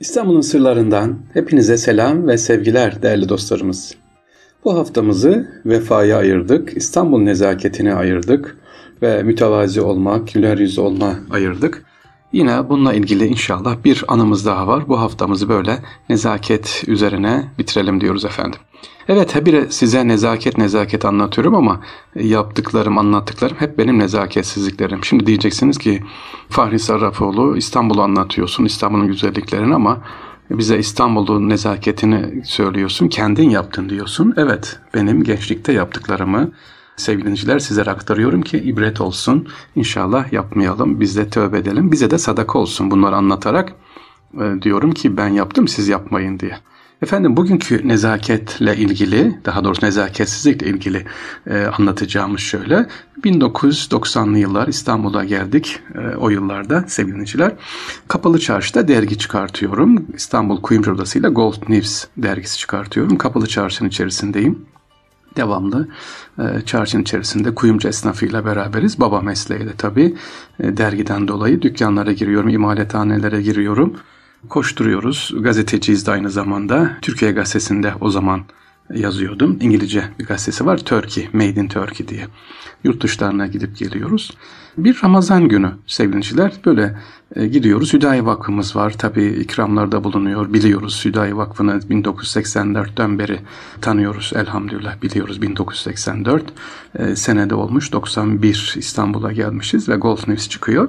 İstanbul'un sırlarından hepinize selam ve sevgiler değerli dostlarımız. Bu haftamızı vefaya ayırdık, İstanbul nezaketine ayırdık ve mütevazi olmak, güler yüzlü olma ayırdık. Yine bununla ilgili inşallah bir anımız daha var. Bu haftamızı böyle nezaket üzerine bitirelim diyoruz efendim. Evet habire size nezaket nezaket anlatıyorum ama yaptıklarım, anlattıklarım hep benim nezaketsizliklerim. Şimdi diyeceksiniz ki Fahri Sarrafoğlu İstanbul'u anlatıyorsun, İstanbul'un güzelliklerini ama bize İstanbul'un nezaketini söylüyorsun, kendin yaptın diyorsun. Evet, benim gençlikte yaptıklarımı sevgili dinleyiciler sizlere aktarıyorum ki ibret olsun. İnşallah yapmayalım, biz de tövbe edelim. Bize de sadaka olsun bunları anlatarak e, diyorum ki ben yaptım siz yapmayın diye. Efendim bugünkü nezaketle ilgili, daha doğrusu nezaketsizlikle ilgili e, anlatacağımız şöyle. 1990'lı yıllar İstanbul'a geldik e, o yıllarda sevgiliciler. Kapalı Çarşı'da dergi çıkartıyorum. İstanbul Kuyumcu Odası ile Gold News dergisi çıkartıyorum. Kapalı Çarşı'nın içerisindeyim devamlı e, çarşının içerisinde kuyumcu esnafıyla beraberiz. Baba mesleği de tabii e, dergiden dolayı dükkanlara giriyorum, imalathanelere giriyorum koşturuyoruz. Gazeteciyiz de aynı zamanda. Türkiye Gazetesi'nde o zaman yazıyordum. İngilizce bir gazetesi var. Turkey, Made in Turkey diye. Yurt dışlarına gidip geliyoruz. Bir Ramazan günü sevgiliciler böyle e, gidiyoruz. Hüdayi Vakfımız var. Tabii ikramlarda bulunuyor. Biliyoruz Hüdayi Vakfı'nı 1984'ten beri tanıyoruz. Elhamdülillah biliyoruz 1984. E, senede olmuş 91 İstanbul'a gelmişiz ve Golf News çıkıyor.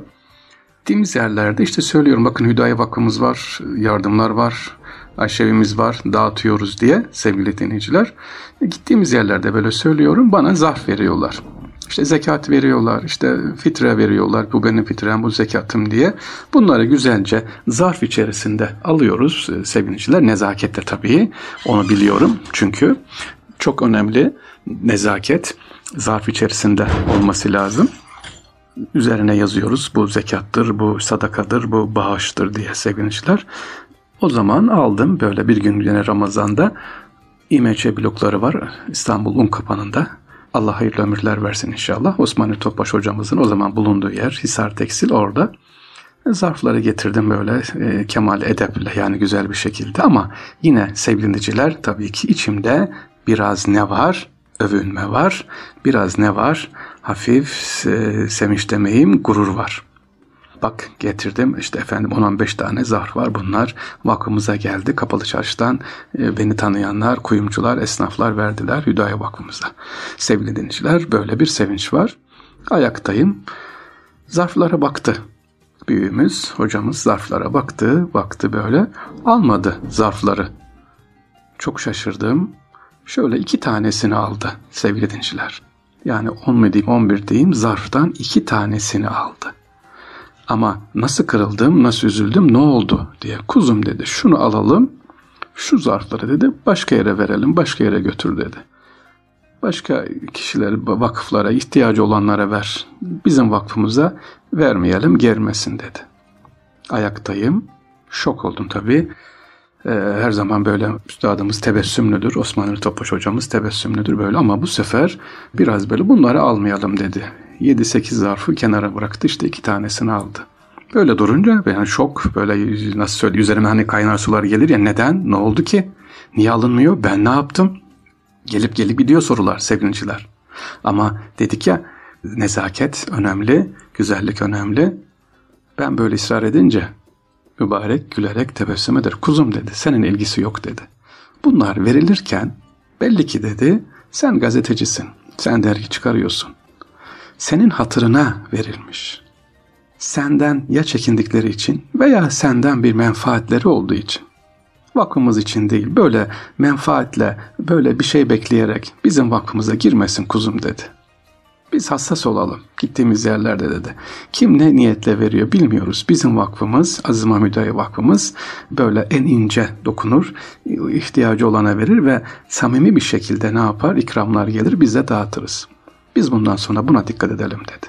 Gittiğimiz yerlerde işte söylüyorum bakın Hüdayi Vakfımız var, yardımlar var, aşevimiz var, dağıtıyoruz diye sevgili dinleyiciler. Gittiğimiz yerlerde böyle söylüyorum bana zarf veriyorlar. İşte zekat veriyorlar, işte fitre veriyorlar, bu benim fitrem, bu zekatım diye. Bunları güzelce zarf içerisinde alıyoruz e, sevgiliciler. Nezakette tabii, onu biliyorum çünkü çok önemli nezaket zarf içerisinde olması lazım üzerine yazıyoruz. Bu zekattır, bu sadakadır, bu bağıştır diye sevgiliciler. O zaman aldım böyle bir gün yine Ramazan'da İMC blokları var İstanbul Unkapanı'nda. Allah hayırlı ömürler versin inşallah. Osmanlı Topbaş hocamızın o zaman bulunduğu yer Hisar Tekstil orada. Zarfları getirdim böyle e, kemal edeple yani güzel bir şekilde ama yine sevgiliciler tabii ki içimde biraz ne var? Övünme var. Biraz ne var? hafif e, sevinç demeyeyim gurur var. Bak getirdim işte efendim 10-15 tane zar var bunlar vakfımıza geldi kapalı çarşıdan e, beni tanıyanlar kuyumcular esnaflar verdiler Hüdaya vakfımıza. Sevgili dinleyiciler böyle bir sevinç var. Ayaktayım zarflara baktı büyüğümüz hocamız zarflara baktı baktı böyle almadı zarfları. Çok şaşırdım. Şöyle iki tanesini aldı sevgili dinleyiciler yani 10 mu diyeyim 11 diyeyim zarftan iki tanesini aldı. Ama nasıl kırıldım, nasıl üzüldüm, ne oldu diye. Kuzum dedi şunu alalım, şu zarfları dedi başka yere verelim, başka yere götür dedi. Başka kişiler, vakıflara, ihtiyacı olanlara ver. Bizim vakfımıza vermeyelim, germesin dedi. Ayaktayım. Şok oldum tabii. Ee, her zaman böyle üstadımız tebessümlüdür. Osmanlı Topbaş hocamız tebessümlüdür böyle ama bu sefer biraz böyle bunları almayalım dedi. 7-8 zarfı kenara bıraktı işte iki tanesini aldı. Böyle durunca ben şok böyle nasıl söyleyeyim üzerime hani kaynar sular gelir ya neden ne oldu ki niye alınmıyor ben ne yaptım gelip gelip gidiyor sorular sevgiliciler. Ama dedik ya nezaket önemli güzellik önemli ben böyle ısrar edince Mübarek gülerek tebessüm eder. Kuzum dedi senin ilgisi yok dedi. Bunlar verilirken belli ki dedi sen gazetecisin. Sen dergi çıkarıyorsun. Senin hatırına verilmiş. Senden ya çekindikleri için veya senden bir menfaatleri olduğu için. Vakfımız için değil böyle menfaatle böyle bir şey bekleyerek bizim vakfımıza girmesin kuzum dedi. Biz hassas olalım gittiğimiz yerlerde dedi. Kim ne niyetle veriyor bilmiyoruz. Bizim vakfımız, Aziz Mahmud Vakfımız böyle en ince dokunur, ihtiyacı olana verir ve samimi bir şekilde ne yapar? İkramlar gelir, bize dağıtırız. Biz bundan sonra buna dikkat edelim dedi.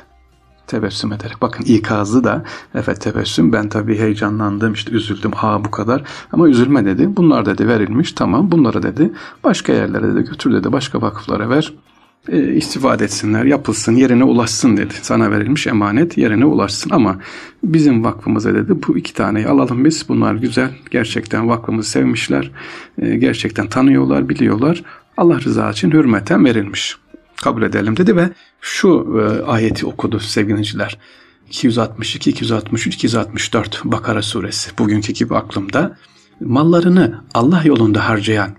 Tebessüm ederek. Bakın ikazı da evet tebessüm. Ben tabii heyecanlandım işte üzüldüm. Ha bu kadar. Ama üzülme dedi. Bunlar dedi verilmiş. Tamam bunları dedi başka yerlere de götür dedi. Başka vakıflara ver e, istifade etsinler, yapılsın, yerine ulaşsın dedi. Sana verilmiş emanet yerine ulaşsın ama bizim vakfımıza dedi bu iki taneyi alalım biz. Bunlar güzel. Gerçekten vakfımızı sevmişler. E, gerçekten tanıyorlar, biliyorlar. Allah rızası için hürmeten verilmiş. Kabul edelim dedi ve şu e, ayeti okudu sevgiliciler. 262, 263, 264 Bakara suresi bugünkü gibi aklımda. Mallarını Allah yolunda harcayan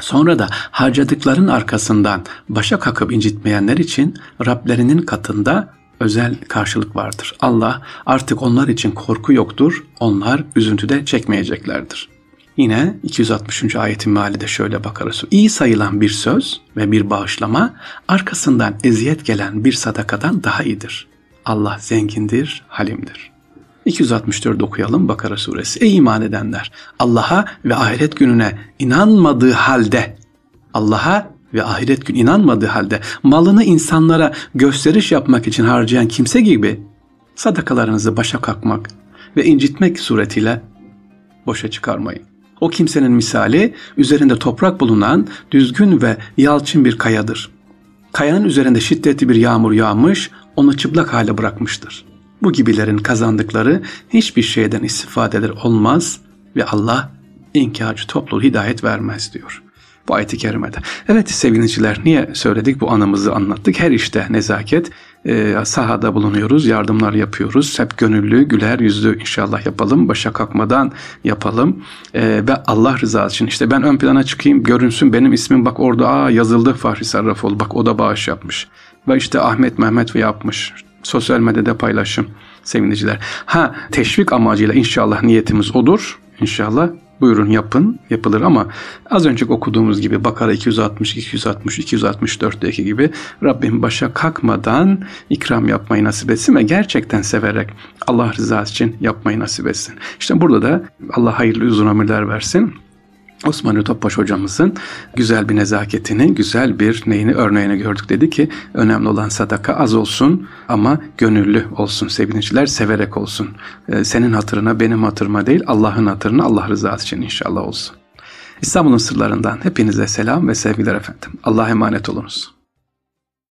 Sonra da harcadıkların arkasından başa kakıp incitmeyenler için Rablerinin katında özel karşılık vardır. Allah artık onlar için korku yoktur, onlar üzüntüde çekmeyeceklerdir. Yine 260. ayetin meali de şöyle bakarız. İyi sayılan bir söz ve bir bağışlama arkasından eziyet gelen bir sadakadan daha iyidir. Allah zengindir, halimdir. 264 okuyalım Bakara suresi. Ey iman edenler! Allah'a ve ahiret gününe inanmadığı halde Allah'a ve ahiret gün inanmadığı halde malını insanlara gösteriş yapmak için harcayan kimse gibi sadakalarınızı başa kalkmak ve incitmek suretiyle boşa çıkarmayın. O kimsenin misali üzerinde toprak bulunan düzgün ve yalçın bir kayadır. Kayanın üzerinde şiddetli bir yağmur yağmış, onu çıplak hale bırakmıştır. Bu gibilerin kazandıkları hiçbir şeyden istifadeler olmaz ve Allah inkarcı topluluğu hidayet vermez diyor bu ayet-i kerimede. Evet sevgiliciler niye söyledik bu anımızı anlattık. Her işte nezaket e, sahada bulunuyoruz, yardımlar yapıyoruz. Hep gönüllü, güler yüzlü inşallah yapalım. Başa kalkmadan yapalım. E, ve Allah rızası için işte ben ön plana çıkayım, görünsün benim ismim bak orada aa, yazıldı Fahri Sarrafoğlu. Bak o da bağış yapmış. Ve işte Ahmet Mehmet yapmış. Sosyal medyada paylaşım seviniciler. Ha teşvik amacıyla inşallah niyetimiz odur. İnşallah buyurun yapın yapılır ama az önce okuduğumuz gibi Bakara 260, 260, 264'teki gibi Rabbim başa kalkmadan ikram yapmayı nasip etsin ve gerçekten severek Allah rızası için yapmayı nasip etsin. İşte burada da Allah hayırlı uzun ömürler versin. Osman Topbaş hocamızın güzel bir nezaketini, güzel bir neyini örneğini gördük. Dedi ki önemli olan sadaka az olsun ama gönüllü olsun sevgiliciler severek olsun. Ee, senin hatırına benim hatırıma değil Allah'ın hatırına Allah rızası için inşallah olsun. İstanbul'un sırlarından hepinize selam ve sevgiler efendim. Allah'a emanet olunuz.